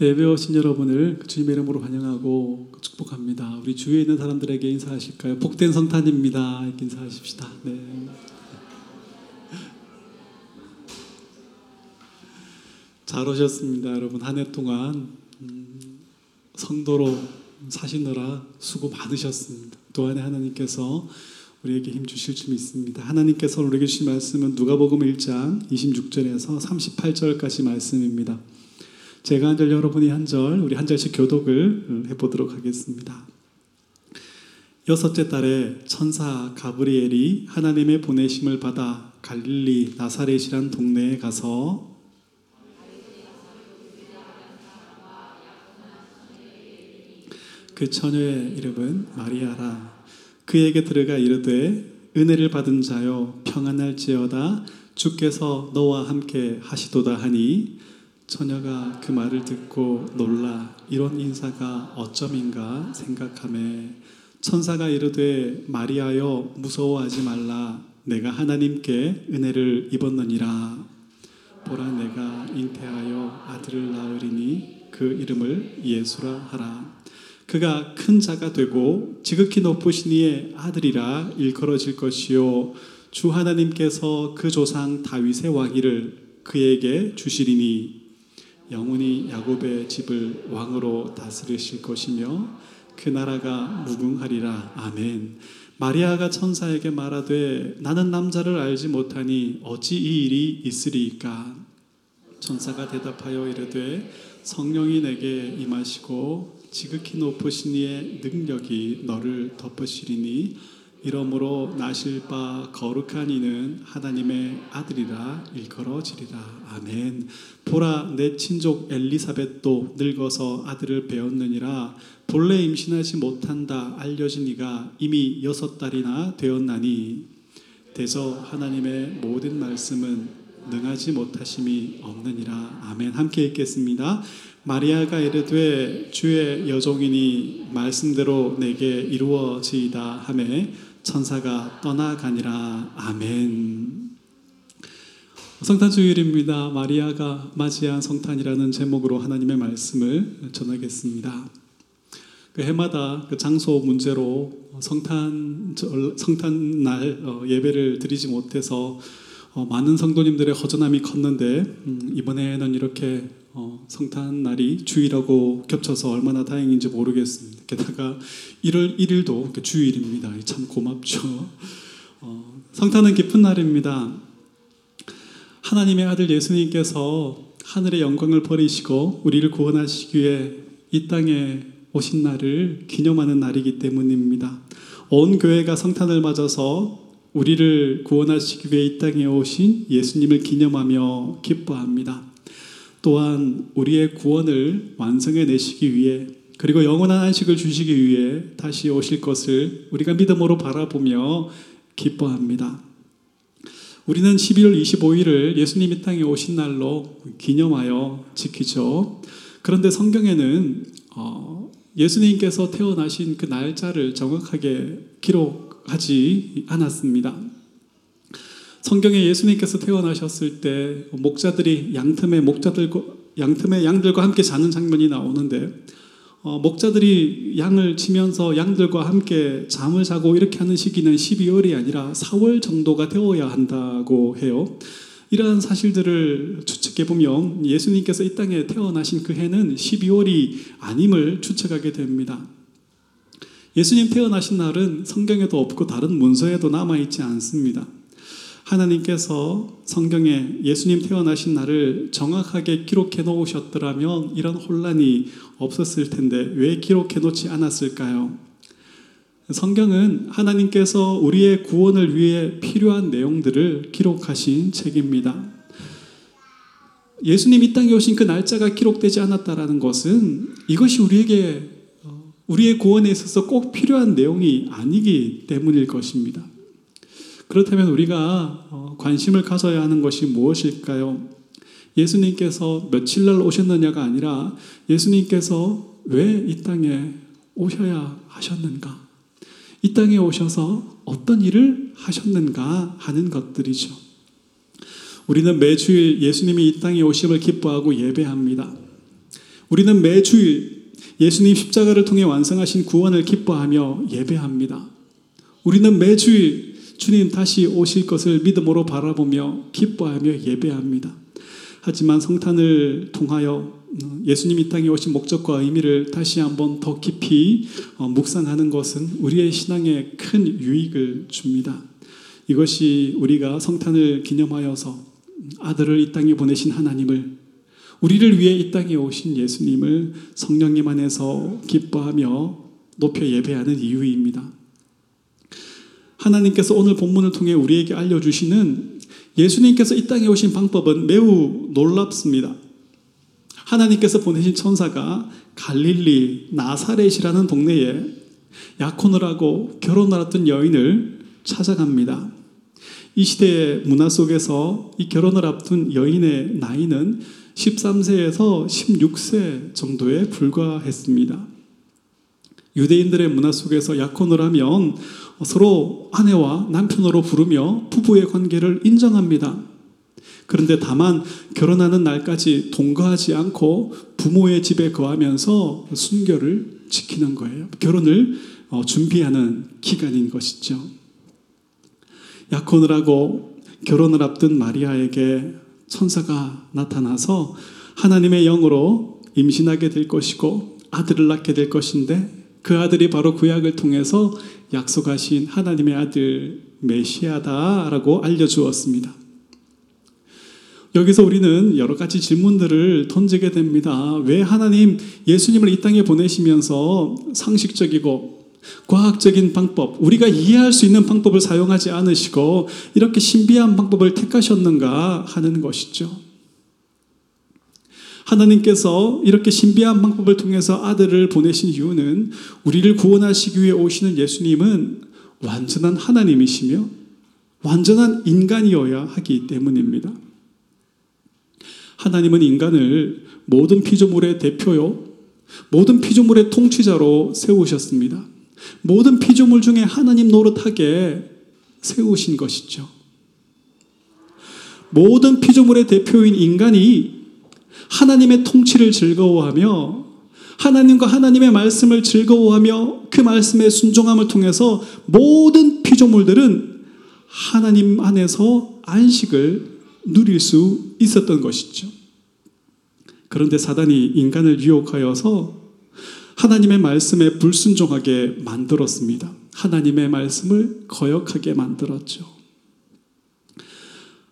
예배 오신 여러분을 그 주님의 이름으로 환영하고 축복합니다. 우리 주위에 있는 사람들에게 인사하실까요? 복된 성탄입니다. 이렇게 인사하십시다. 네. 잘 오셨습니다, 여러분. 한 해 동안 음, 성도로 사시느라 수고 많으셨습니다. 또 안에 하나님께서 우리에게 힘 주실 줄 믿습니다. 하나님께서 우리에게 주신 말씀은 누가복음 1장 26절에서 38절까지 말씀입니다. 제가 한 절, 여러분이 한 절, 우리 한 절씩 교독을 해보도록 하겠습니다. 여섯째 달에 천사 가브리엘이 하나님의 보내심을 받아 갈릴리 나사렛이란 동네에 가서 그 처녀의 이름은 마리아라. 그에게 들어가 이르되 은혜를 받은 자여 평안할지어다 주께서 너와 함께 하시도다 하니 처녀가 그 말을 듣고 놀라 이런 인사가 어쩜인가 생각함에 천사가 이르되 마리아여 무서워하지 말라. 내가 하나님께 은혜를 입었느니라. 보라 내가 잉태하여 아들을 낳으리니 그 이름을 예수라 하라. 그가 큰 자가 되고 지극히 높으신 이의 아들이라 일컬어질 것이요. 주 하나님께서 그 조상 다윗의 왕위를 그에게 주시리니 영원히 야곱의 집을 왕으로 다스리실 것이며 그 나라가 무궁하리라. 아멘. 마리아가 천사에게 말하되 나는 남자를 알지 못하니 어찌 이 일이 있으리이까? 천사가 대답하여 이르되 성령이 내게 임하시고 지극히 높으신 이의 능력이 너를 덮으시리니 이러므로 나실 바 거룩한 이는 하나님의 아들이라 일컬어지리라. 아멘. 보라 내 친족 엘리사벳도 늙어서 아들을 배웠느니라. 본래 임신하지 못한다 알려진 이가 이미 여섯 달이나 되었나니 대저 하나님의 모든 말씀은 능하지 못하심이 없느니라. 아멘. 함께 읽겠습니다. 마리아가 이르되 주의 여종이니 말씀대로 내게 이루어지이다 하매 천사가 떠나가니라. 아멘. 성탄 주일입니다. 마리아가 맞이한 성탄이라는 제목으로 하나님의 말씀을 전하겠습니다. 그 해마다 그 장소 문제로 성탄 성탄 날 어, 예배를 드리지 못해서 어, 많은 성도님들의 허전함이 컸는데 음, 이번에는 이렇게 어, 성탄 날이 주일하고 겹쳐서 얼마나 다행인지 모르겠습니다. 게다가 1월 1일도 주일입니다. 참 고맙죠. 어, 성탄은 기쁜 날입니다. 하나님의 아들 예수님께서 하늘의 영광을 버리시고 우리를 구원하시기 위해 이 땅에 오신 날을 기념하는 날이기 때문입니다. 온 교회가 성탄을 맞아서 우리를 구원하시기 위해 이 땅에 오신 예수님을 기념하며 기뻐합니다. 또한 우리의 구원을 완성해 내시기 위해 그리고 영원한 안식을 주시기 위해 다시 오실 것을 우리가 믿음으로 바라보며 기뻐합니다. 우리는 12월 25일을 예수님이 땅에 오신 날로 기념하여 지키죠. 그런데 성경에는 어, 예수님께서 태어나신 그 날짜를 정확하게 기록 하지 않았습니다. 성경에 예수님께서 태어나셨을 때 목자들이 양틈에 목자들 양틈에 양들과 함께 자는 장면이 나오는데 어, 목자들이 양을 치면서 양들과 함께 잠을 자고 이렇게 하는 시기는 12월이 아니라 4월 정도가 되어야 한다고 해요. 이러한 사실들을 추측해 보면 예수님께서 이 땅에 태어나신 그 해는 12월이 아님을 추측하게 됩니다. 예수님 태어나신 날은 성경에도 없고 다른 문서에도 남아 있지 않습니다. 하나님께서 성경에 예수님 태어나신 날을 정확하게 기록해 놓으셨더라면 이런 혼란이 없었을 텐데 왜 기록해 놓지 않았을까요? 성경은 하나님께서 우리의 구원을 위해 필요한 내용들을 기록하신 책입니다. 예수님 이 땅에 오신 그 날짜가 기록되지 않았다라는 것은 이것이 우리에게 어, 우리의 구원에 있어서 꼭 필요한 내용이 아니기 때문일 것입니다. 그렇다면 우리가 어, 관심을 가져야 하는 것이 무엇일까요? 예수님께서 며칠 날 오셨느냐가 아니라 예수님께서 왜 이 땅에 오셔야 하셨는가? 이 땅에 오셔서 어떤 일을 하셨는가 하는 것들이죠. 우리는 매주일 예수님이 이 땅에 오심을 기뻐하고 예배합니다. 우리는 매주일 예수님 십자가를 통해 완성하신 구원을 기뻐하며 예배합니다. 우리는 매주일 주님 다시 오실 것을 믿음으로 바라보며 기뻐하며 예배합니다. 하지만 성탄을 통하여 예수님 이 땅에 오신 목적과 의미를 다시 한번 더 깊이 어, 묵상하는 것은 우리의 신앙에 큰 유익을 줍니다. 이것이 우리가 성탄을 기념하여서 아들을 이 땅에 보내신 하나님을 우리를 위해 이 땅에 오신 예수님을 성령님 안에서 기뻐하며 높여 예배하는 이유입니다. 하나님께서 오늘 본문을 통해 우리에게 알려주시는 예수님께서 이 땅에 오신 방법은 매우 놀랍습니다. 하나님께서 보내신 천사가 갈릴리 나사렛이라는 동네에 약혼을 하고 결혼을 했던 여인을 찾아갑니다. 이 시대의 문화 속에서 이 결혼을 앞둔 여인의 나이는 13세에서 16세 정도에 불과했습니다. 유대인들의 문화 속에서 약혼을 하면 서로 아내와 남편으로 부르며 부부의 관계를 인정합니다. 그런데 다만 결혼하는 날까지 동거하지 않고 부모의 집에 거하면서 순결을 지키는 거예요. 결혼을 어, 준비하는 기간인 것이죠. 약혼을 하고 결혼을 앞둔 마리아에게 천사가 나타나서 하나님의 영으로 임신하게 될 것이고 아들을 낳게 될 것인데 그 아들이 바로 구약을 통해서 약속하신 하나님의 아들 메시아다라고 알려주었습니다. 여기서 우리는 여러 가지 질문들을 던지게 됩니다. 왜 하나님 예수님을 이 땅에 보내시면서 상식적이고 과학적인 방법, 우리가 이해할 수 있는 방법을 사용하지 않으시고 이렇게 신비한 방법을 택하셨는가 하는 것이죠. 하나님께서 이렇게 신비한 방법을 통해서 아들을 보내신 이유는 우리를 구원하시기 위해 오시는 예수님은 완전한 하나님이시며 완전한 인간이어야 하기 때문입니다. 하나님은 인간을 모든 피조물의 대표요, 모든 피조물의 통치자로 세우셨습니다. 모든 피조물 중에 하나님 노릇하게 세우신 것이죠. 모든 피조물의 대표인 인간이 하나님의 통치를 즐거워하며 하나님과 하나님의 말씀을 즐거워하며 그 말씀의 순종함을 통해서 모든 피조물들은 하나님 안에서 안식을 누릴 수 있었던 것이죠. 그런데 사단이 인간을 유혹하여서 하나님의 말씀에 불순종하게 만들었습니다. 하나님의 말씀을 거역하게 만들었죠.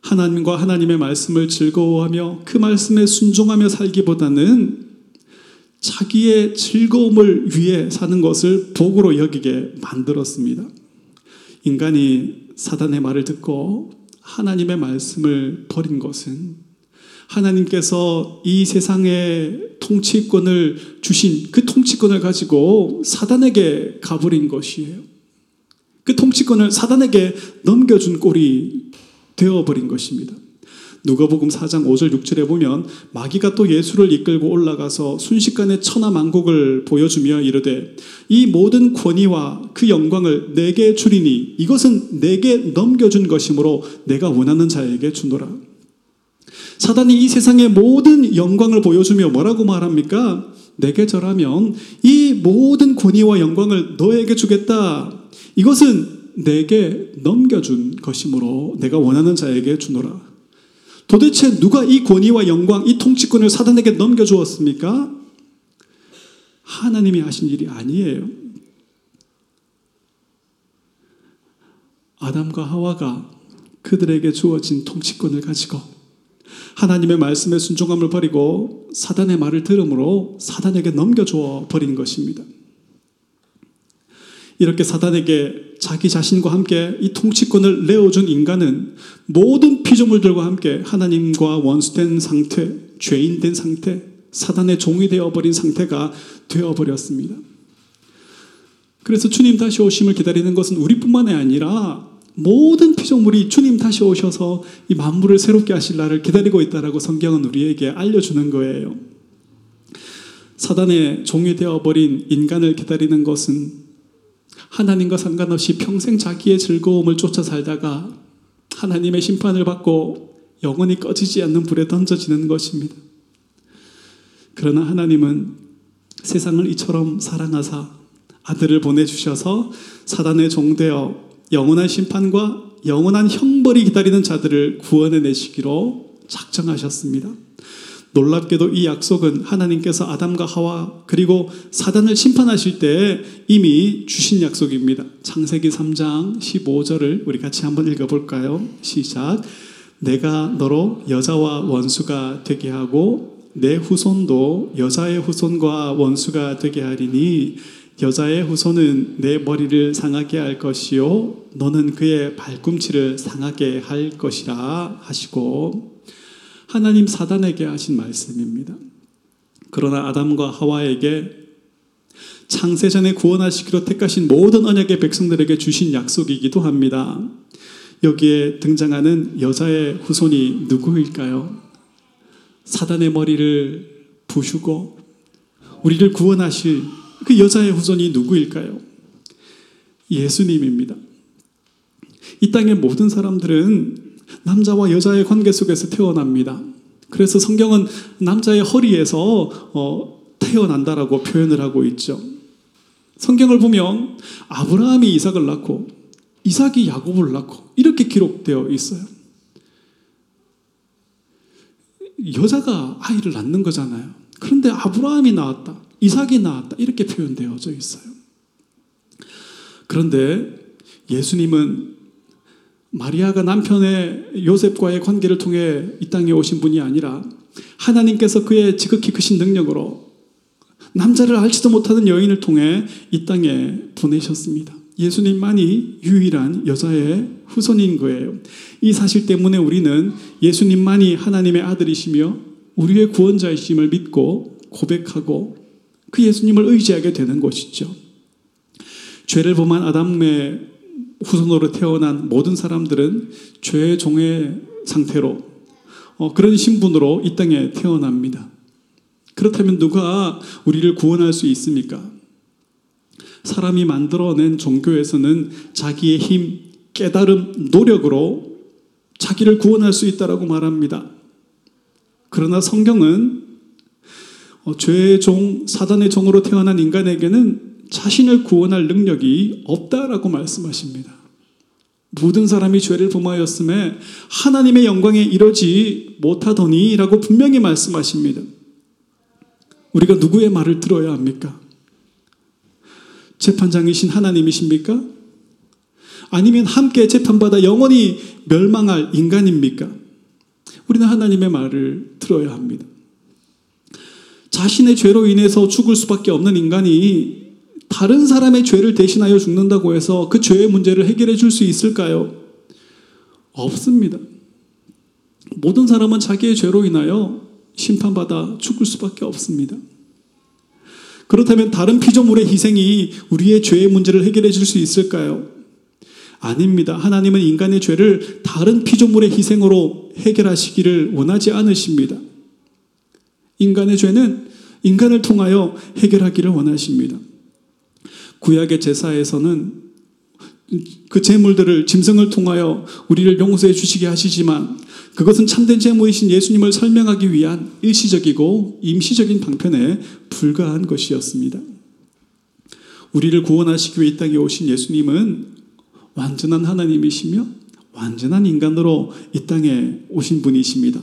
하나님과 하나님의 말씀을 즐거워하며 그 말씀에 순종하며 살기보다는 자기의 즐거움을 위해 사는 것을 복으로 여기게 만들었습니다. 인간이 사단의 말을 듣고 하나님의 말씀을 버린 것은 하나님께서 이 세상의 통치권을 주신 그 통치권을 가지고 사단에게 가버린 것이에요. 그 통치권을 사단에게 넘겨준 꼴이 되어버린 것입니다. 누가복음 4장 5절 6절에 보면 마귀가 또 예수를 이끌고 올라가서 순식간에 천하만국을 보여주며 이르되 이 모든 권위와 그 영광을 내게 주리니 이것은 내게 넘겨준 것이므로 내가 원하는 자에게 주노라. 사단이 이 세상의 모든 영광을 보여주며 뭐라고 말합니까? 내게 절하면 이 모든 권위와 영광을 너에게 주겠다. 이것은 내게 넘겨준 것이므로 내가 원하는 자에게 주노라. 도대체 누가 이 권위와 영광, 이 통치권을 사단에게 넘겨주었습니까? 하나님이 하신 일이 아니에요. 아담과 하와가 그들에게 주어진 통치권을 가지고 하나님의 말씀에 순종함을 버리고 사단의 말을 들음으로 사단에게 넘겨줘 버린 것입니다. 이렇게 사단에게 자기 자신과 함께 이 통치권을 내어준 인간은 모든 피조물들과 함께 하나님과 원수된 상태, 죄인된 상태, 사단의 종이 되어버린 상태가 되어버렸습니다. 그래서 주님 다시 오심을 기다리는 것은 우리뿐만이 아니라 모든 피조물이 주님 다시 오셔서 이 만물을 새롭게 하실 날을 기다리고 있다라고 성경은 우리에게 알려주는 거예요. 사단의 종이 되어버린 인간을 기다리는 것은 하나님과 상관없이 평생 자기의 즐거움을 쫓아 살다가 하나님의 심판을 받고 영원히 꺼지지 않는 불에 던져지는 것입니다. 그러나 하나님은 세상을 이처럼 사랑하사 아들을 보내주셔서 사단의 종되어 영원한 심판과 영원한 형벌이 기다리는 자들을 구원해 내시기로 작정하셨습니다. 놀랍게도 이 약속은 하나님께서 아담과 하와 그리고 사단을 심판하실 때 이미 주신 약속입니다. 창세기 3장 15절을 우리 같이 한번 읽어볼까요? 시작. 내가 너로 여자와 원수가 되게 하고 내 후손도 여자의 후손과 원수가 되게 하리니 여자의 후손은 내 머리를 상하게 할 것이요 너는 그의 발꿈치를 상하게 할 것이라 하시고 하나님 사단에게 하신 말씀입니다. 그러나 아담과 하와에게 창세 전에 구원하시기로 택하신 모든 언약의 백성들에게 주신 약속이기도 합니다. 여기에 등장하는 여자의 후손이 누구일까요? 사단의 머리를 부수고 우리를 구원하실 그 여자의 후손이 누구일까요? 예수님입니다. 이 땅의 모든 사람들은 남자와 여자의 관계 속에서 태어납니다. 그래서 성경은 남자의 허리에서 어, 태어난다라고 표현을 하고 있죠. 성경을 보면 아브라함이 이삭을 낳고 이삭이 야곱을 낳고 이렇게 기록되어 있어요. 여자가 아이를 낳는 거잖아요. 그런데 아브라함이 낳았다. 이삭이 낳았다. 이렇게 표현되어져 있어요. 그런데 예수님은 마리아가 남편의 요셉과의 관계를 통해 이 땅에 오신 분이 아니라 하나님께서 그의 지극히 크신 능력으로 남자를 알지도 못하는 여인을 통해 이 땅에 보내셨습니다. 예수님만이 유일한 여자의 후손인 거예요. 이 사실 때문에 우리는 예수님만이 하나님의 아들이시며 우리의 구원자이심을 믿고 고백하고 그 예수님을 의지하게 되는 것이죠. 죄를 범한 아담의 후손으로 태어난 모든 사람들은 죄의 종의 상태로 어, 그런 신분으로 이 땅에 태어납니다. 그렇다면 누가 우리를 구원할 수 있습니까? 사람이 만들어낸 종교에서는 자기의 힘, 깨달음, 노력으로 자기를 구원할 수 있다라고 말합니다. 그러나 성경은 어, 죄의 종, 사단의 종으로 태어난 인간에게는 자신을 구원할 능력이 없다라고 말씀하십니다. 모든 사람이 죄를 범하였음에 하나님의 영광에 이르지 못하더니라고 분명히 말씀하십니다. 우리가 누구의 말을 들어야 합니까? 재판장이신 하나님이십니까? 아니면 함께 재판받아 영원히 멸망할 인간입니까? 우리는 하나님의 말을 들어야 합니다. 자신의 죄로 인해서 죽을 수밖에 없는 인간이 다른 사람의 죄를 대신하여 죽는다고 해서 그 죄의 문제를 해결해 줄 수 있을까요? 없습니다. 모든 사람은 자기의 죄로 인하여 심판받아 죽을 수밖에 없습니다. 그렇다면 다른 피조물의 희생이 우리의 죄의 문제를 해결해 줄 수 있을까요? 아닙니다. 하나님은 인간의 죄를 다른 피조물의 희생으로 해결하시기를 원하지 않으십니다. 인간의 죄는 인간을 통하여 해결하기를 원하십니다. 구약의 제사에서는 그 제물들을 짐승을 통하여 우리를 용서해 주시게 하시지만 그것은 참된 제물이신 예수님을 설명하기 위한 일시적이고 임시적인 방편에 불과한 것이었습니다. 우리를 구원하시기 위해 이 땅에 오신 예수님은 완전한 하나님이시며 완전한 인간으로 이 땅에 오신 분이십니다.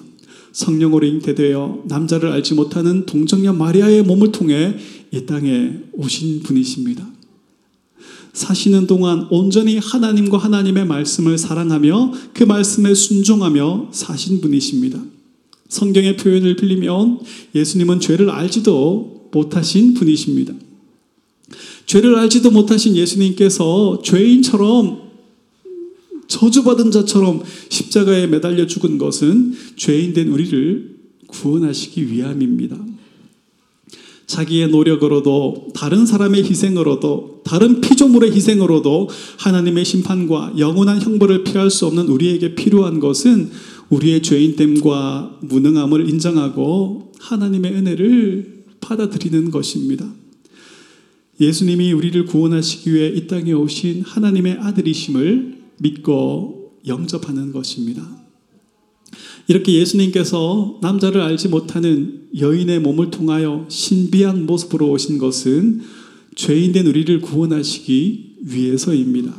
성령으로 잉태되어 남자를 알지 못하는 동정녀 마리아의 몸을 통해 이 땅에 오신 분이십니다. 사시는 동안 온전히 하나님과 하나님의 말씀을 사랑하며 그 말씀에 순종하며 사신 분이십니다. 성경의 표현을 빌리면 예수님은 죄를 알지도 못하신 분이십니다. 죄를 알지도 못하신 예수님께서 죄인처럼 저주받은 자처럼 십자가에 매달려 죽은 것은 죄인된 우리를 구원하시기 위함입니다. 자기의 노력으로도 다른 사람의 희생으로도 다른 피조물의 희생으로도 하나님의 심판과 영원한 형벌을 피할 수 없는 우리에게 필요한 것은 우리의 죄인됨과 무능함을 인정하고 하나님의 은혜를 받아들이는 것입니다. 예수님이 우리를 구원하시기 위해 이 땅에 오신 하나님의 아들이심을 믿고 영접하는 것입니다. 이렇게 예수님께서 남자를 알지 못하는 여인의 몸을 통하여 신비한 모습으로 오신 것은 죄인된 우리를 구원하시기 위해서입니다.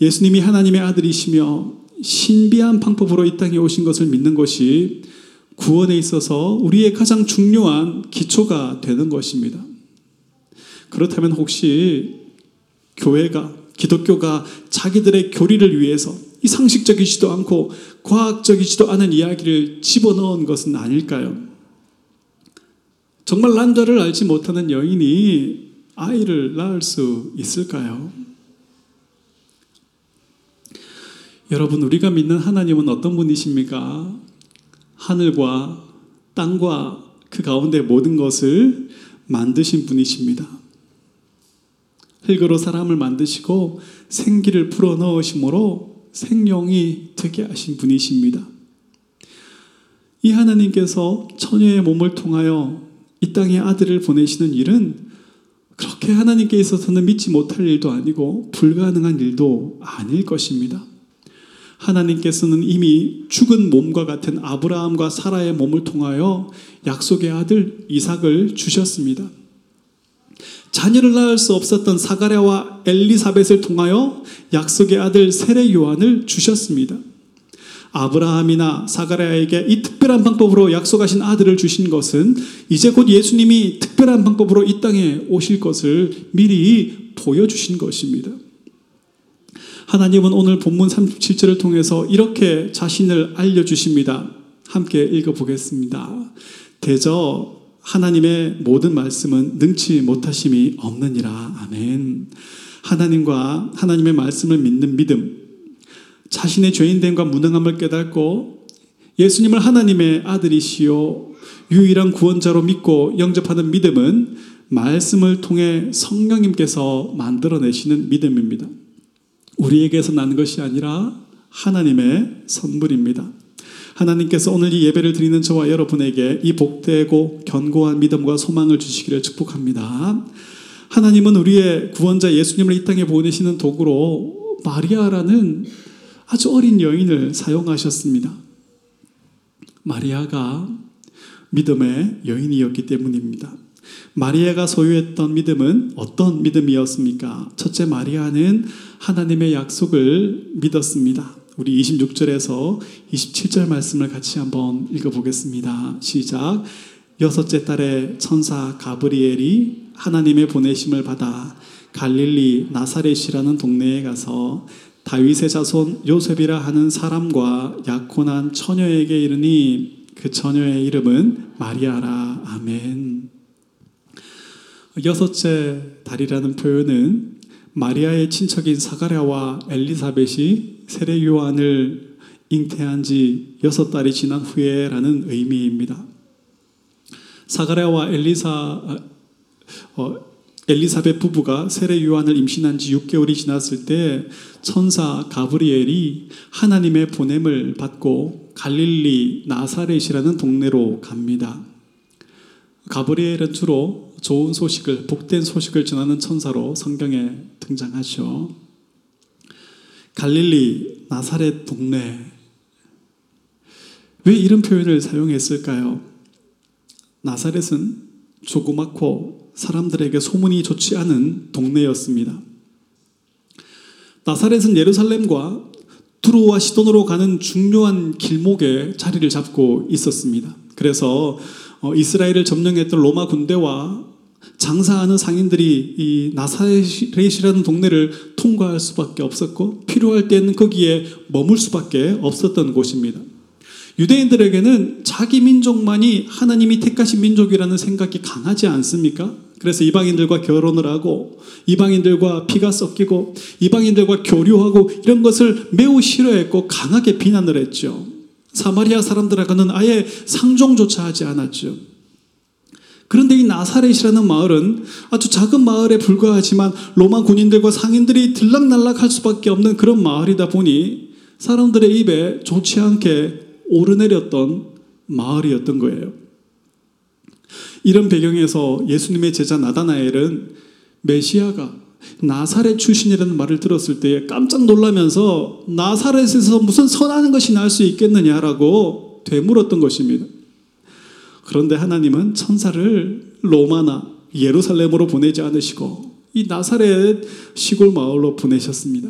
예수님이 하나님의 아들이시며 신비한 방법으로 이 땅에 오신 것을 믿는 것이 구원에 있어서 우리의 가장 중요한 기초가 되는 것입니다. 그렇다면 혹시 교회가 기독교가 자기들의 교리를 위해서 이 상식적이지도 않고 과학적이지도 않은 이야기를 집어넣은 것은 아닐까요? 정말 남자를 알지 못하는 여인이 아이를 낳을 수 있을까요? 여러분, 우리가 믿는 하나님은 어떤 분이십니까? 하늘과 땅과 그 가운데 모든 것을 만드신 분이십니다. 흙으로 사람을 만드시고 생기를 불어 넣으심으로 생명이 되게 하신 분이십니다. 이 하나님께서 처녀의 몸을 통하여 이 땅에 아들을 보내시는 일은 그렇게 하나님께 있어서는 믿지 못할 일도 아니고 불가능한 일도 아닐 것입니다. 하나님께서는 이미 죽은 몸과 같은 아브라함과 사라의 몸을 통하여 약속의 아들 이삭을 주셨습니다. 자녀를 낳을 수 없었던 사가랴와 엘리사벳을 통하여 약속의 아들 세례 요한을 주셨습니다. 아브라함이나 사가랴에게 이 특별한 방법으로 약속하신 아들을 주신 것은 이제 곧 예수님이 특별한 방법으로 이 땅에 오실 것을 미리 보여주신 것입니다. 하나님은 오늘 본문 37절을 통해서 이렇게 자신을 알려주십니다. 함께 읽어보겠습니다. 대저 하나님의 모든 말씀은 능치 못하심이 없느니라. 아멘. 하나님과 하나님의 말씀을 믿는 믿음, 자신의 죄인됨과 무능함을 깨닫고 예수님을 하나님의 아들이시요 유일한 구원자로 믿고 영접하는 믿음은 말씀을 통해 성령님께서 만들어내시는 믿음입니다. 우리에게서 나는 것이 아니라 하나님의 선물입니다. 하나님께서 오늘 이 예배를 드리는 저와 여러분에게 이 복되고 견고한 믿음과 소망을 주시기를 축복합니다. 하나님은 우리의 구원자 예수님을 이 땅에 보내시는 도구로 마리아라는 아주 어린 여인을 사용하셨습니다. 마리아가 믿음의 여인이었기 때문입니다. 마리아가 소유했던 믿음은 어떤 믿음이었습니까? 첫째, 마리아는 하나님의 약속을 믿었습니다. 우리 26절에서 27절 말씀을 같이 한번 읽어보겠습니다. 시작. 여섯째 달에 천사 가브리엘이 하나님의 보내심을 받아 갈릴리 나사렛이라는 동네에 가서 다윗의 자손 요셉이라 하는 사람과 약혼한 처녀에게 이르니 그 처녀의 이름은 마리아라. 아멘. 여섯째 달이라는 표현은 마리아의 친척인 사가랴와 엘리사벳이 세례 요한을 잉태한 지 여섯 달이 지난 후에라는 의미입니다. 사가랴와 엘리사 어, 엘리사벳 부부가 세례 요한을 임신한 지 6개월이 지났을 때 천사 가브리엘이 하나님의 보냄을 받고 갈릴리 나사렛이라는 동네로 갑니다. 가브리엘은 주로 좋은 소식을, 복된 소식을 전하는 천사로 성경에 등장하죠. 갈릴리, 나사렛 동네. 왜 이런 표현을 사용했을까요? 나사렛은 조그맣고 사람들에게 소문이 좋지 않은 동네였습니다. 나사렛은 예루살렘과 두로와 시돈으로 가는 중요한 길목에 자리를 잡고 있었습니다. 그래서 어, 이스라엘을 점령했던 로마 군대와 장사하는 상인들이 이 나사렛이라는 동네를 통과할 수밖에 없었고 필요할 때는 거기에 머물 수밖에 없었던 곳입니다. 유대인들에게는 자기 민족만이 하나님이 택하신 민족이라는 생각이 강하지 않습니까? 그래서 이방인들과 결혼을 하고 이방인들과 피가 섞이고 이방인들과 교류하고 이런 것을 매우 싫어했고 강하게 비난을 했죠. 사마리아 사람들하고는 아예 상종조차 하지 않았죠. 그런데 이 나사렛이라는 마을은 아주 작은 마을에 불과하지만 로마 군인들과 상인들이 들락날락 할 수밖에 없는 그런 마을이다 보니 사람들의 입에 좋지 않게 오르내렸던 마을이었던 거예요. 이런 배경에서 예수님의 제자 나다나엘은 메시아가 나사렛 출신이라는 말을 들었을 때 깜짝 놀라면서 나사렛에서 무슨 선하는 것이 날 수 있겠느냐라고 되물었던 것입니다. 그런데 하나님은 천사를 로마나 예루살렘으로 보내지 않으시고 이 나사렛 시골 마을로 보내셨습니다.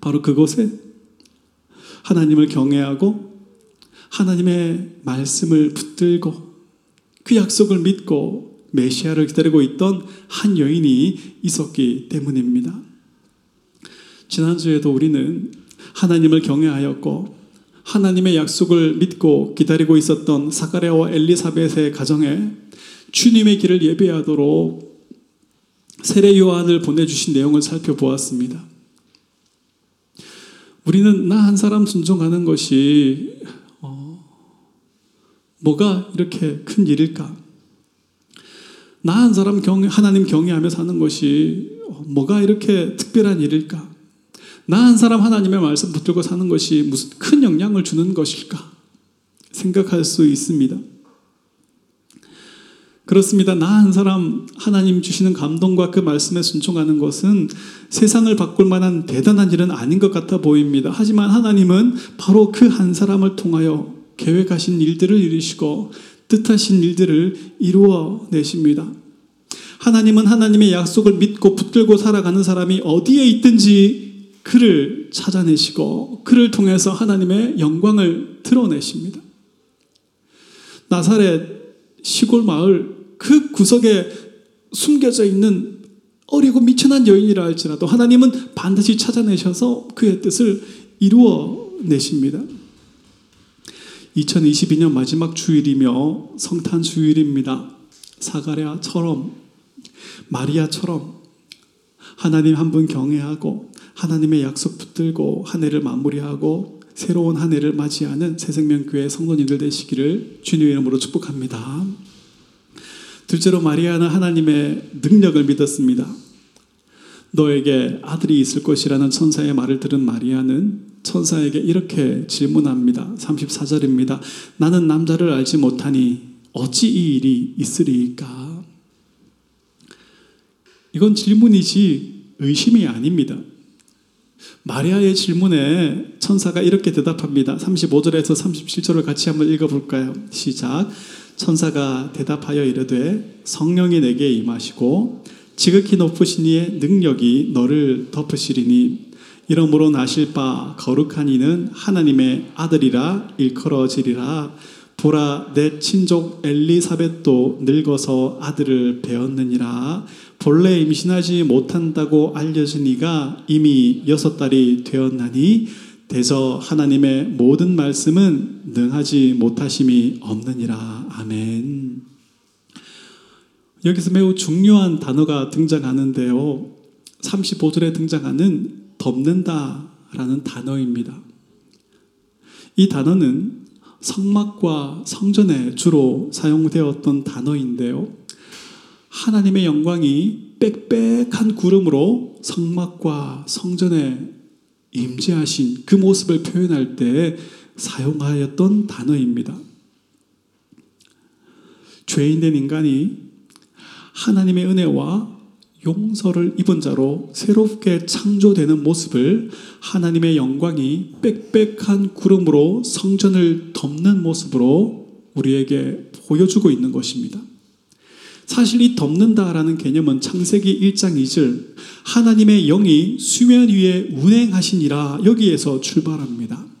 바로 그곳에 하나님을 경외하고 하나님의 말씀을 붙들고 그 약속을 믿고 메시아를 기다리고 있던 한 여인이 있었기 때문입니다. 지난주에도 우리는 하나님을 경외하였고 하나님의 약속을 믿고 기다리고 있었던 사가랴와 엘리사벳의 가정에 주님의 길을 예배하도록 세례 요한을 보내주신 내용을 살펴보았습니다. 우리는 나 한 사람 순종하는 것이 어, 뭐가 이렇게 큰 일일까? 나 한 사람 경, 하나님 경외하며 사는 것이 뭐가 이렇게 특별한 일일까? 나 한 사람 하나님의 말씀 붙들고 사는 것이 무슨 큰 영향을 주는 것일까? 생각할 수 있습니다. 그렇습니다. 나 한 사람 하나님 주시는 감동과 그 말씀에 순종하는 것은 세상을 바꿀 만한 대단한 일은 아닌 것 같아 보입니다. 하지만 하나님은 바로 그 한 사람을 통하여 계획하신 일들을 이루시고 뜻하신 일들을 이루어 내십니다. 하나님은 하나님의 약속을 믿고 붙들고 살아가는 사람이 어디에 있든지 그를 찾아내시고 그를 통해서 하나님의 영광을 드러내십니다. 나사렛 시골 마을 그 구석에 숨겨져 있는 어리고 미천한 여인이라 할지라도 하나님은 반드시 찾아내셔서 그의 뜻을 이루어 내십니다. 2022년 마지막 주일이며 성탄 주일입니다. 사가랴처럼 마리아처럼 하나님 한 분 경외하고 하나님의 약속 붙들고 한 해를 마무리하고 새로운 한 해를 맞이하는 새생명교회 성도님들 되시기를 주님의 이름으로 축복합니다. 둘째로 마리아는 하나님의 능력을 믿었습니다. 너에게 아들이 있을 것이라는 천사의 말을 들은 마리아는 천사에게 이렇게 질문합니다. 34절입니다. 나는 남자를 알지 못하니 어찌 이 일이 있으리까? 이건 질문이지 의심이 아닙니다. 마리아의 질문에 천사가 이렇게 대답합니다. 35절에서 37절을 같이 한번 읽어볼까요? 시작. 천사가 대답하여 이르되 성령이 내게 임하시고 지극히 높으신 이의 능력이 너를 덮으시리니 이러므로 나실 바 거룩한 이는 하나님의 아들이라 일컬어지리라 보라 내 친족 엘리사벳도 늙어서 아들을 배웠느니라 본래 임신하지 못한다고 알려진 이가 이미 여섯 달이 되었나니 대저 하나님의 모든 말씀은 능하지 못하심이 없느니라. 아멘. 여기서 매우 중요한 단어가 등장하는데요. 35절에 등장하는 덮는다라는 단어입니다. 이 단어는 성막과 성전에 주로 사용되었던 단어인데요. 하나님의 영광이 빽빽한 구름으로 성막과 성전에 임재하신 그 모습을 표현할 때 사용하였던 단어입니다. 죄인된 인간이 하나님의 은혜와 용서를 입은 자로 새롭게 창조되는 모습을 하나님의 영광이 빽빽한 구름으로 성전을 덮는 모습으로 우리에게 보여주고 있는 것입니다. 사실 이 덮는다라는 개념은 창세기 1장 2절 하나님의 영이 수면 위에 운행하시니라 여기에서 출발합니다.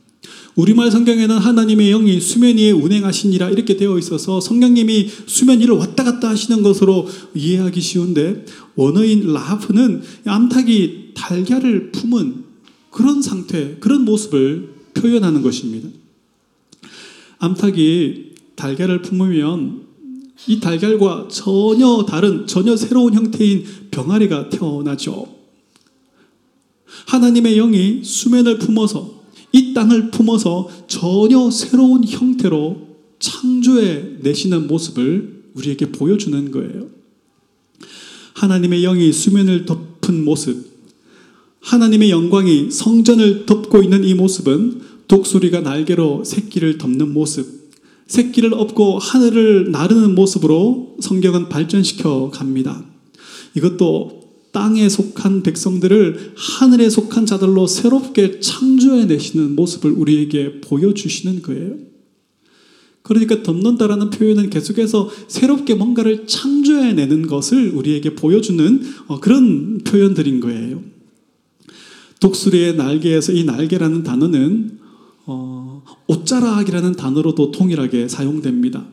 우리말 성경에는 하나님의 영이 수면 위에 운행하시니라 이렇게 되어 있어서 성령님이 수면 위를 왔다 갔다 하시는 것으로 이해하기 쉬운데 원어인 라프는 암탉이 달걀을 품은 그런 상태, 그런 모습을 표현하는 것입니다. 암탉이 달걀을 품으면 이 달걀과 전혀 다른, 전혀 새로운 형태인 병아리가 태어나죠. 하나님의 영이 수면을 품어서 이 땅을 품어서 전혀 새로운 형태로 창조해 내시는 모습을 우리에게 보여주는 거예요. 하나님의 영이 수면을 덮은 모습, 하나님의 영광이 성전을 덮고 있는 이 모습은 독수리가 날개로 새끼를 덮는 모습, 새끼를 업고 하늘을 나르는 모습으로 성경은 발전시켜 갑니다. 이것도 땅에 속한 백성들을 하늘에 속한 자들로 새롭게 창조해 내시는 모습을 우리에게 보여주시는 거예요. 그러니까 덮는다라는 표현은 계속해서 새롭게 뭔가를 창조해 내는 것을 우리에게 보여주는 어, 그런 표현들인 거예요. 독수리의 날개에서 이 날개라는 단어는 어, 옷자락이라는 단어로도 통일하게 사용됩니다.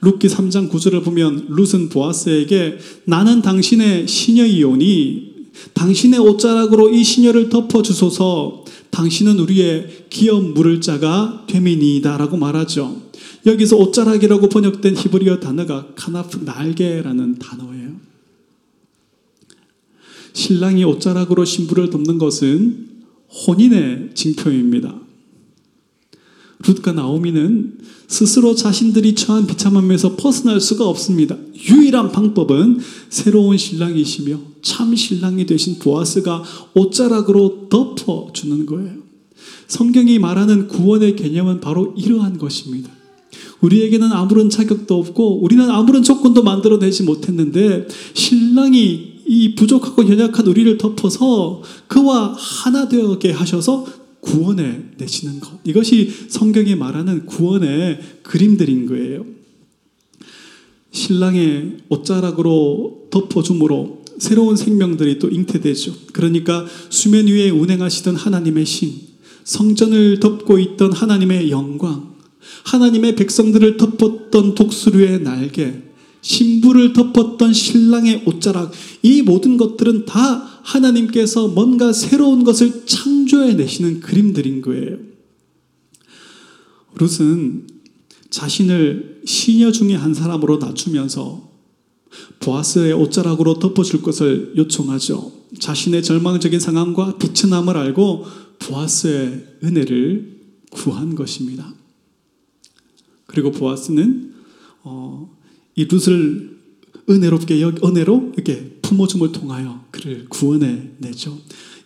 룻기 3장 9절을 보면 룻은 보아스에게 나는 당신의 시녀이오니 당신의 옷자락으로 이 시녀를 덮어 주소서 당신은 우리의 기업 물을 자가 되미니이다라고 말하죠. 여기서 옷자락이라고 번역된 히브리어 단어가 카나프 날개라는 단어예요. 신랑이 옷자락으로 신부를 덮는 것은 혼인의 징표입니다. 룻과 나오미는 스스로 자신들이 처한 비참함에서 벗어날 수가 없습니다. 유일한 방법은 새로운 신랑이시며 참 신랑이 되신 보아스가 옷자락으로 덮어주는 거예요. 성경이 말하는 구원의 개념은 바로 이러한 것입니다. 우리에게는 아무런 자격도 없고 우리는 아무런 조건도 만들어내지 못했는데 신랑이 이 부족하고 연약한 우리를 덮어서 그와 하나 되게 하셔서 구원해 내시는 것. 이것이 성경이 말하는 구원의 그림들인 거예요. 신랑의 옷자락으로 덮어줌으로 새로운 생명들이 또 잉태되죠. 그러니까 수면 위에 운행하시던 하나님의 신, 성전을 덮고 있던 하나님의 영광, 하나님의 백성들을 덮었던 독수리의 날개, 신부를 덮었던 신랑의 옷자락, 이 모든 것들은 다 하나님께서 뭔가 새로운 것을 창조해 내시는 그림들인 거예요. 룻은 자신을 시녀 중에 한 사람으로 낮추면서 보아스의 옷자락으로 덮어줄 것을 요청하죠. 자신의 절망적인 상황과 비천함을 알고 보아스의 은혜를 구한 것입니다. 그리고 보아스는 어, 이 룻을 은혜롭게 은혜로 이렇게 품어줌을 통하여 그를 구원해 내죠.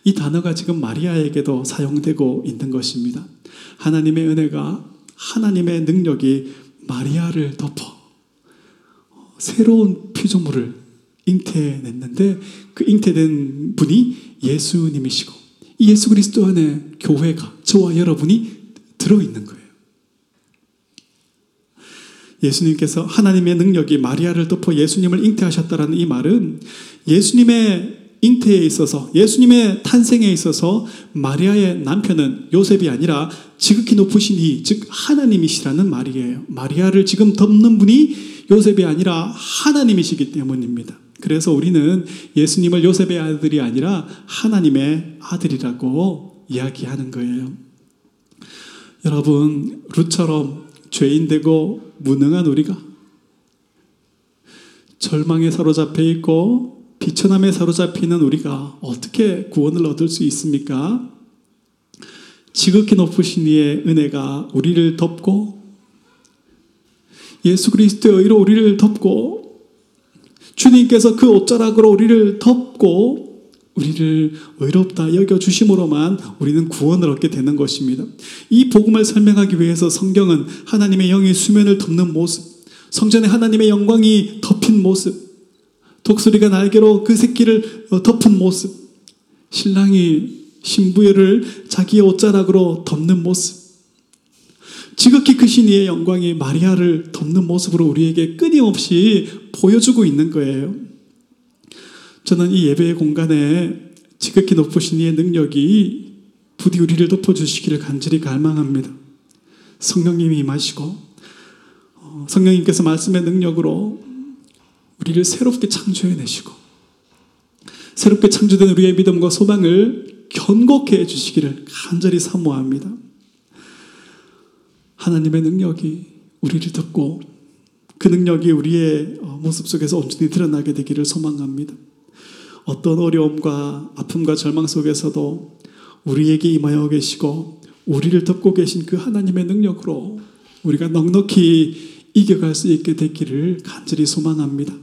이 단어가 지금 마리아에게도 사용되고 있는 것입니다. 하나님의 은혜가 하나님의 능력이 마리아를 덮어 새로운 피조물을 잉태냈는데 그 잉태된 분이 예수님이시고 이 예수 그리스도 안에 교회가 저와 여러분이 들어 있는 거예요. 예수님께서 하나님의 능력이 마리아를 덮어 예수님을 잉태하셨다라는 이 말은 예수님의 잉태에 있어서 예수님의 탄생에 있어서 마리아의 남편은 요셉이 아니라 지극히 높으신 이, 즉 하나님이시라는 말이에요. 마리아를 지금 덮는 분이 요셉이 아니라 하나님이시기 때문입니다. 그래서 우리는 예수님을 요셉의 아들이 아니라 하나님의 아들이라고 이야기하는 거예요. 여러분, 룻처럼 죄인 되고 무능한 우리가 절망에 사로잡혀 있고 비천함에 사로잡히는 우리가 어떻게 구원을 얻을 수 있습니까? 지극히 높으신 이의 은혜가 우리를 덮고 예수 그리스도의 의로 우리를 덮고 주님께서 그 옷자락으로 우리를 덮고 우리를 의롭다 여겨 주심으로만 우리는 구원을 얻게 되는 것입니다. 이 복음을 설명하기 위해서 성경은 하나님의 영이 수면을 덮는 모습, 성전에 하나님의 영광이 덮인 모습, 독수리가 날개로 그 새끼를 어, 덮은 모습, 신랑이 신부를 자기의 옷자락으로 덮는 모습, 지극히 크신 이의 영광이 마리아를 덮는 모습으로 우리에게 끊임없이 보여주고 있는 거예요. 저는 이 예배의 공간에 지극히 높으신 이의 능력이 부디 우리를 덮어주시기를 간절히 갈망합니다. 성령님이 임하시고 어, 성령님께서 말씀의 능력으로 우리를 새롭게 창조해내시고 새롭게 창조된 우리의 믿음과 소망을 견고케 해주시기를 간절히 사모합니다. 하나님의 능력이 우리를 덮고 그 능력이 우리의 어, 모습 속에서 온전히 드러나게 되기를 소망합니다. 어떤 어려움과 아픔과 절망 속에서도 우리에게 임하여 계시고 우리를 덮고 계신 그 하나님의 능력으로 우리가 넉넉히 이겨갈 수 있게 되기를 간절히 소망합니다.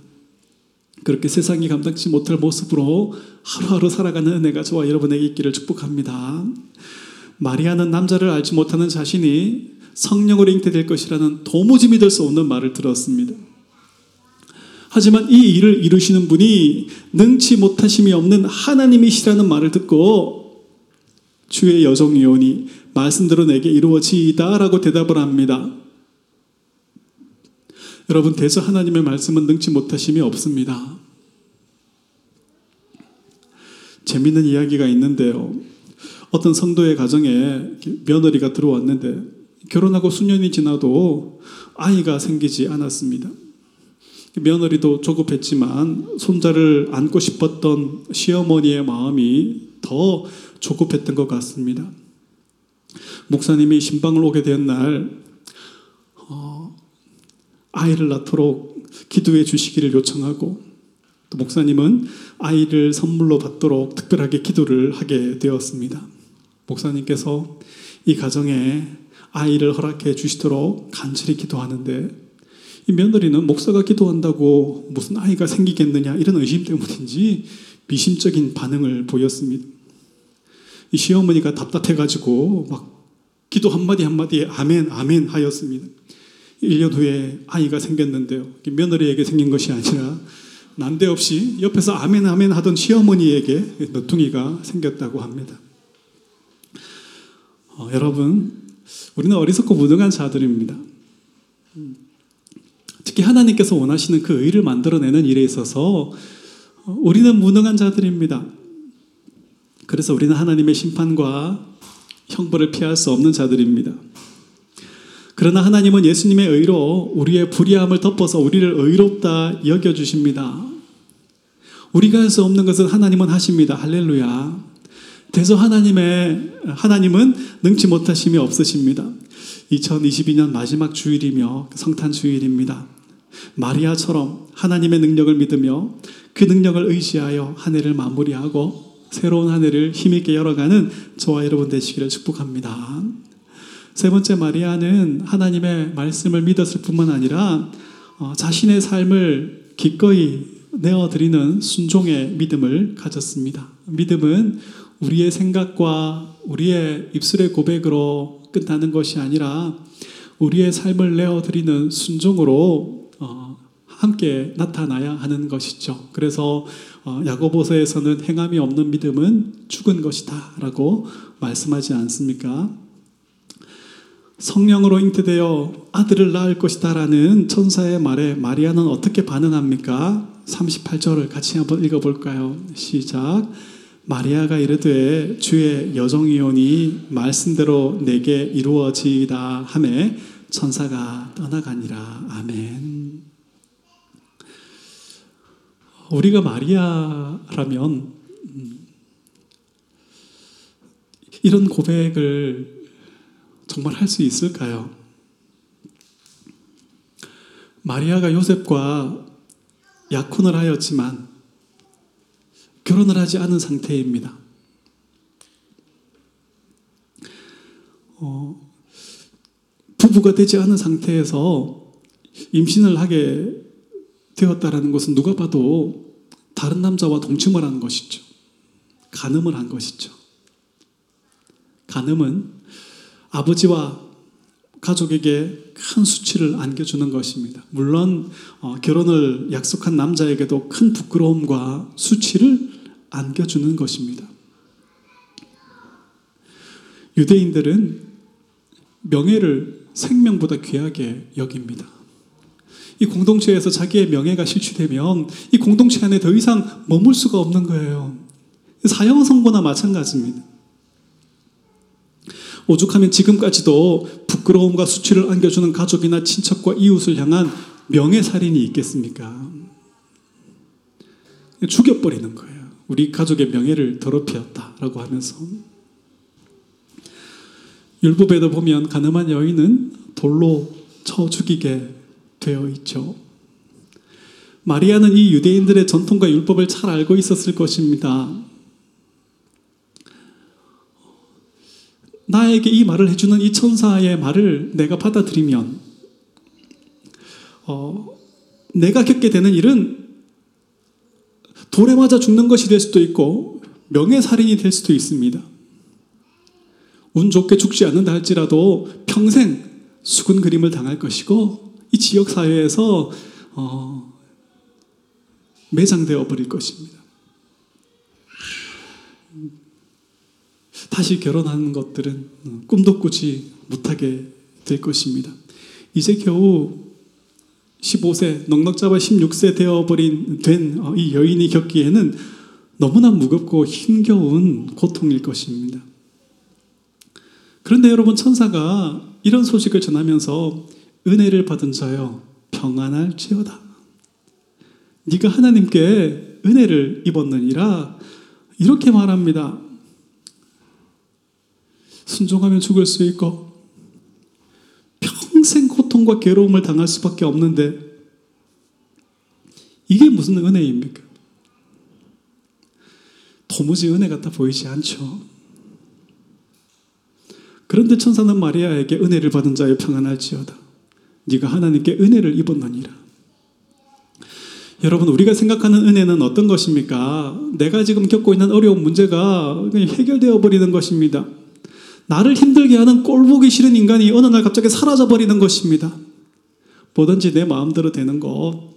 그렇게 세상이 감당치 못할 모습으로 하루하루 살아가는 은혜가 저와 여러분에게 있기를 축복합니다. 마리아는 남자를 알지 못하는 자신이 성령으로 잉태될 것이라는 도무지 믿을 수 없는 말을 들었습니다. 하지만 이 일을 이루시는 분이 능치 못하심이 없는 하나님이시라는 말을 듣고 주의 여정이오니 말씀대로 내게 이루어지이다라고 대답을 합니다. 여러분 대저 하나님의 말씀은 능치 못하심이 없습니다. 재밌는 이야기가 있는데요. 어떤 성도의 가정에 며느리가 들어왔는데 결혼하고 수년이 지나도 아이가 생기지 않았습니다. 며느리도 조급했지만 손자를 안고 싶었던 시어머니의 마음이 더 조급했던 것 같습니다. 목사님이 신방을 오게 된 날, 어, 아이를 낳도록 기도해 주시기를 요청하고, 또 목사님은 아이를 선물로 받도록 특별하게 기도를 하게 되었습니다. 목사님께서 이 가정에 아이를 허락해 주시도록 간절히 기도하는데 이 며느리는 목사가 기도한다고 무슨 아이가 생기겠느냐 이런 의심 때문인지 미심적인 반응을 보였습니다. 이 시어머니가 답답해가지고 막 기도 한마디 한마디에 아멘, 아멘 하였습니다. 1년 후에 아이가 생겼는데요. 며느리에게 생긴 것이 아니라 난데없이 옆에서 아멘, 아멘 하던 시어머니에게 너퉁이가 생겼다고 합니다. 어, 여러분, 우리는 어리석고 무능한 자들입니다. 특히 하나님께서 원하시는 그 의를 만들어내는 일에 있어서 우리는 무능한 자들입니다. 그래서 우리는 하나님의 심판과 형벌을 피할 수 없는 자들입니다. 그러나 하나님은 예수님의 의로 우리의 불의함을 덮어서 우리를 의롭다 여겨주십니다. 우리가 할 수 없는 것은 하나님은 하십니다. 할렐루야. 대서 하나님의, 하나님은 능치 못하심이 없으십니다. 2022년 마지막 주일이며 성탄 주일입니다. 마리아처럼 하나님의 능력을 믿으며 그 능력을 의지하여 한 해를 마무리하고 새로운 한 해를 힘있게 열어가는 저와 여러분 되시기를 축복합니다. 세 번째 마리아는 하나님의 말씀을 믿었을 뿐만 아니라 어, 자신의 삶을 기꺼이 내어드리는 순종의 믿음을 가졌습니다. 믿음은 우리의 생각과 우리의 입술의 고백으로 끝나는 것이 아니라 우리의 삶을 내어드리는 순종으로 어, 함께 나타나야 하는 것이죠. 그래서 어, 야고보서에서는 행함이 없는 믿음은 죽은 것이다라고 말씀하지 않습니까? 성령으로 잉태되어 아들을 낳을 것이다라는 천사의 말에 마리아는 어떻게 반응합니까? 38절을 같이 한번 읽어볼까요? 시작. 마리아가 이르되 주의 여종이오니 말씀대로 내게 이루어지이다 하매 천사가 떠나가니라 아멘. 우리가 마리아라면 음, 이런 고백을 정말 할 수 있을까요? 마리아가 요셉과 약혼을 하였지만 결혼을 하지 않은 상태입니다. 어, 부부가 되지 않은 상태에서 임신을 하게 되었다라는 것은 누가 봐도 다른 남자와 동침을 한 것이죠. 간음을 한 것이죠. 간음은 아버지와 가족에게 큰 수치를 안겨주는 것입니다. 물론 어, 결혼을 약속한 남자에게도 큰 부끄러움과 수치를 안겨주는 것입니다. 유대인들은 명예를 생명보다 귀하게 여깁니다. 이 공동체에서 자기의 명예가 실추되면 이 공동체 안에 더 이상 머물 수가 없는 거예요. 사형 선고나 마찬가지입니다. 오죽하면 지금까지도 부끄러움과 수치를 안겨주는 가족이나 친척과 이웃을 향한 명예살인이 있겠습니까? 죽여버리는 거예요. 우리 가족의 명예를 더럽혔다라고 하면서. 율법에도 보면 가늠한 여인은 돌로 쳐 죽이게 되어 있죠. 마리아는 이 유대인들의 전통과 율법을 잘 알고 있었을 것입니다. 나에게 이 말을 해주는 이 천사의 말을 내가 받아들이면, 어, 내가 겪게 되는 일은 돌에 맞아 죽는 것이 될 수도 있고, 명예살인이 될 수도 있습니다. 운 좋게 죽지 않는다 할지라도 평생 수군 그림을 당할 것이고, 이 지역 사회에서, 어, 매장되어 버릴 것입니다. 다시 결혼하는 것들은 꿈도 꾸지 못하게 될 것입니다. 이제 겨우 15세, 넉넉 잡아 16세 되어버린 된 이 여인이 겪기에는 너무나 무겁고 힘겨운 고통일 것입니다. 그런데 여러분 천사가 이런 소식을 전하면서 은혜를 받은 자여 평안할지어다. 네가 하나님께 은혜를 입었느니라 이렇게 말합니다. 순종하면 죽을 수 있고 평생 고통과 괴로움을 당할 수밖에 없는데 이게 무슨 은혜입니까? 도무지 은혜 같아 보이지 않죠. 그런데 천사는 마리아에게 은혜를 받은 자여 평안할지어다. 네가 하나님께 은혜를 입었느니라. 여러분 우리가 생각하는 은혜는 어떤 것입니까? 내가 지금 겪고 있는 어려운 문제가 해결되어 버리는 것입니다. 나를 힘들게 하는 꼴보기 싫은 인간이 어느 날 갑자기 사라져 버리는 것입니다. 뭐든지 내 마음대로 되는 것,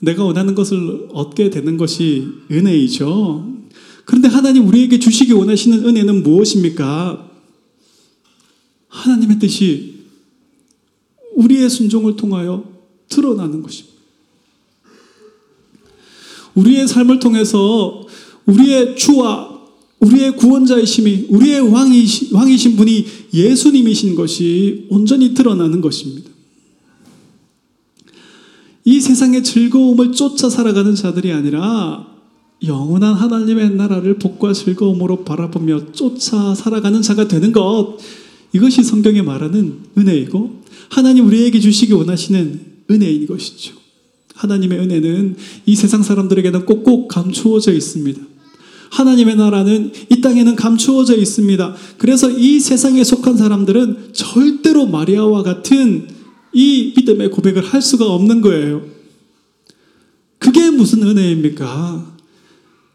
내가 원하는 것을 얻게 되는 것이 은혜이죠. 그런데 하나님 우리에게 주시기 원하시는 은혜는 무엇입니까? 하나님의 뜻이 우리의 순종을 통하여 드러나는 것입니다. 우리의 삶을 통해서 우리의 주와 우리의 구원자이심이 우리의 왕이시, 왕이신 분이 예수님이신 것이 온전히 드러나는 것입니다. 이 세상의 즐거움을 쫓아 살아가는 자들이 아니라 영원한 하나님의 나라를 복과 즐거움으로 바라보며 쫓아 살아가는 자가 되는 것 이것이 성경에 말하는 은혜이고 하나님 우리에게 주시기 원하시는 은혜인 것이죠. 하나님의 은혜는 이 세상 사람들에게는 꼭꼭 감추어져 있습니다. 하나님의 나라는 이 땅에는 감추어져 있습니다. 그래서 이 세상에 속한 사람들은 절대로 마리아와 같은 이 믿음의 고백을 할 수가 없는 거예요. 그게 무슨 은혜입니까?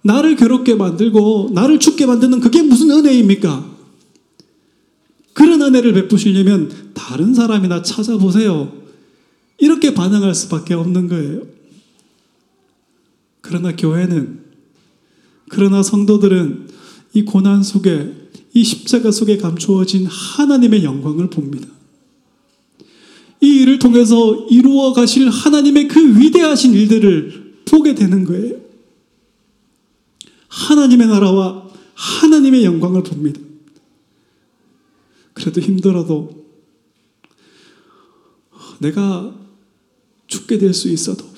나를 괴롭게 만들고 나를 죽게 만드는 그게 무슨 은혜입니까? 그런 은혜를 베푸시려면 다른 사람이나 찾아보세요. 이렇게 반응할 수밖에 없는 거예요. 그러나 교회는, 그러나 성도들은 이 고난 속에, 이 십자가 속에 감추어진 하나님의 영광을 봅니다. 이 일을 통해서 이루어 가실 하나님의 그 위대하신 일들을 보게 되는 거예요. 하나님의 나라와 하나님의 영광을 봅니다. 그래도 힘들어도 내가 죽게 될 수 있어도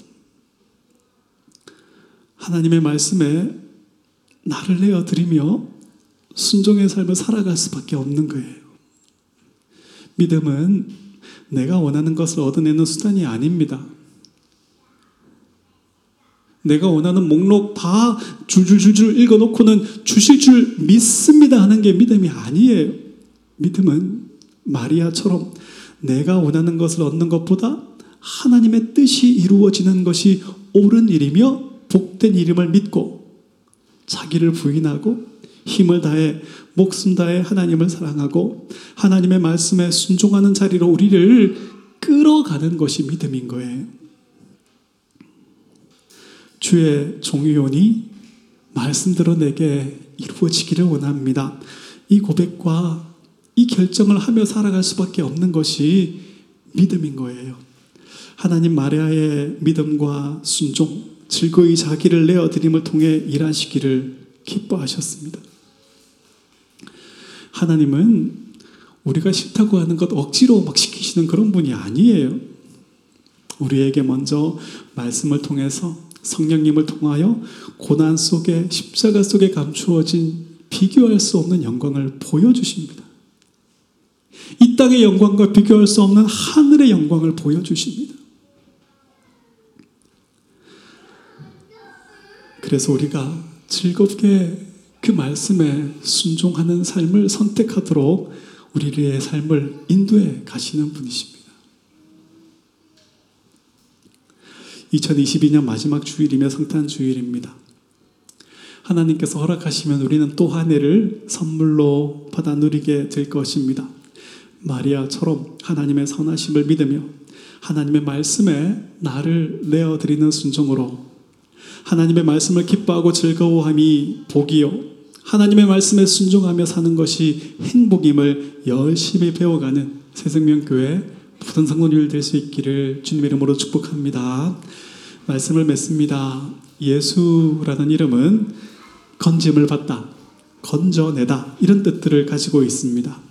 하나님의 말씀에 나를 내어드리며 순종의 삶을 살아갈 수밖에 없는 거예요. 믿음은 내가 원하는 것을 얻어내는 수단이 아닙니다. 내가 원하는 목록 다 줄줄줄줄 읽어놓고는 주실 줄 믿습니다 하는 게 믿음이 아니에요. 믿음은 마리아처럼 내가 원하는 것을 얻는 것보다 하나님의 뜻이 이루어지는 것이 옳은 일이며 복된 이름을 믿고 자기를 부인하고 힘을 다해 목숨 다해 하나님을 사랑하고 하나님의 말씀에 순종하는 자리로 우리를 끌어가는 것이 믿음인 거예요. 주의 종이온이 말씀대로 내게 이루어지기를 원합니다. 이 고백과 이 결정을 하며 살아갈 수밖에 없는 것이 믿음인 거예요. 하나님 마리아의 믿음과 순종, 즐거이 자기를 내어드림을 통해 일하시기를 기뻐하셨습니다. 하나님은 우리가 싫다고 하는 것 억지로 막 시키시는 그런 분이 아니에요. 우리에게 먼저 말씀을 통해서 성령님을 통하여 고난 속에 십자가 속에 감추어진 비교할 수 없는 영광을 보여주십니다. 이 땅의 영광과 비교할 수 없는 하늘의 영광을 보여주십니다. 그래서 우리가 즐겁게 그 말씀에 순종하는 삶을 선택하도록 우리의 삶을 인도해 가시는 분이십니다. 2022년 마지막 주일이며 성탄 주일입니다. 하나님께서 허락하시면 우리는 또 한 해를 선물로 받아 누리게 될 것입니다. 마리아처럼 하나님의 선하심을 믿으며 하나님의 말씀에 나를 내어드리는 순종으로 하나님의 말씀을 기뻐하고 즐거워함이 복이요. 하나님의 말씀에 순종하며 사는 것이 행복임을 열심히 배워가는 새생명교회 모든 성도님들 될 수 있기를 주님 이름으로 축복합니다. 말씀을 맺습니다. 예수라는 이름은 건짐을 받다, 건져내다 이런 뜻들을 가지고 있습니다.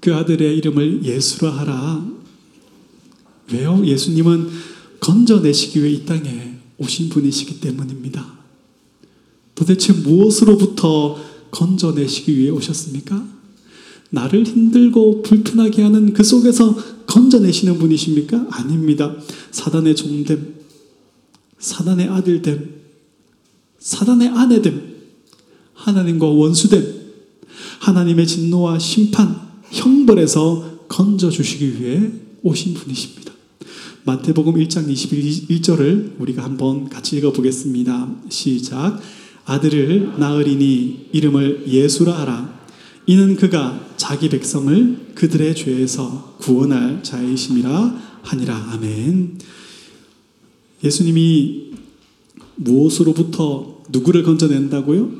그 아들의 이름을 예수라 하라. 왜요? 예수님은 건져내시기 위해 이 땅에 오신 분이시기 때문입니다. 도대체 무엇으로부터 건져내시기 위해 오셨습니까? 나를 힘들고 불편하게 하는 그 속에서 건져내시는 분이십니까? 아닙니다. 사단의 종됨, 사단의 아들됨, 사단의 아내됨, 하나님과 원수됨, 하나님의 진노와 심판, 형벌에서 건져 주시기 위해 오신 분이십니다. 마태복음 1장 21절을 우리가 한번 같이 읽어 보겠습니다. 시작. 아들을 낳으리니 이름을 예수라 하라. 이는 그가 자기 백성을 그들의 죄에서 구원할 자이심이라 하니라. 아멘. 예수님이 무엇으로부터 누구를 건져낸다고요?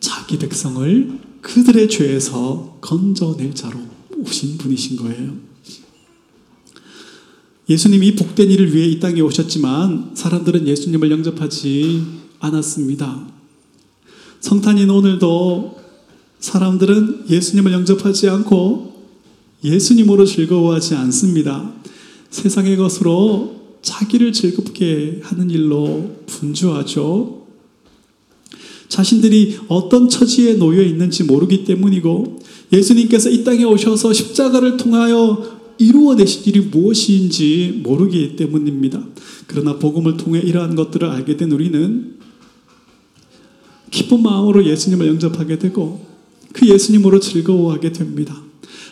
자기 백성을 그들의 죄에서 건져낼 자로 오신 분이신 거예요. 예수님이 복된 일을 위해 이 땅에 오셨지만 사람들은 예수님을 영접하지 않았습니다. 성탄인 오늘도 사람들은 예수님을 영접하지 않고 예수님으로 즐거워하지 않습니다. 세상의 것으로 자기를 즐겁게 하는 일로 분주하죠. 자신들이 어떤 처지에 놓여 있는지 모르기 때문이고 예수님께서 이 땅에 오셔서 십자가를 통하여 이루어내신 일이 무엇인지 모르기 때문입니다. 그러나 복음을 통해 이러한 것들을 알게 된 우리는 기쁜 마음으로 예수님을 영접하게 되고 그 예수님으로 즐거워하게 됩니다.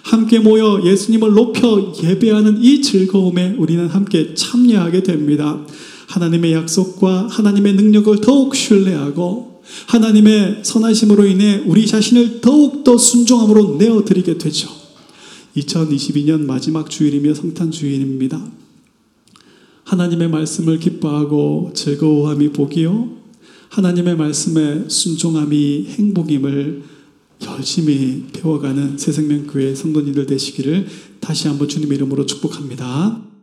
함께 모여 예수님을 높여 예배하는 이 즐거움에 우리는 함께 참여하게 됩니다. 하나님의 약속과 하나님의 능력을 더욱 신뢰하고 하나님의 선하심으로 인해 우리 자신을 더욱더 순종함으로 내어드리게 되죠. 2022년 마지막 주일이며 성탄 주일입니다. 하나님의 말씀을 기뻐하고 즐거워함이 복이요. 하나님의 말씀에 순종함이 행복임을 열심히 배워가는 새생명교회 성도님들 되시기를 다시 한번 주님의 이름으로 축복합니다.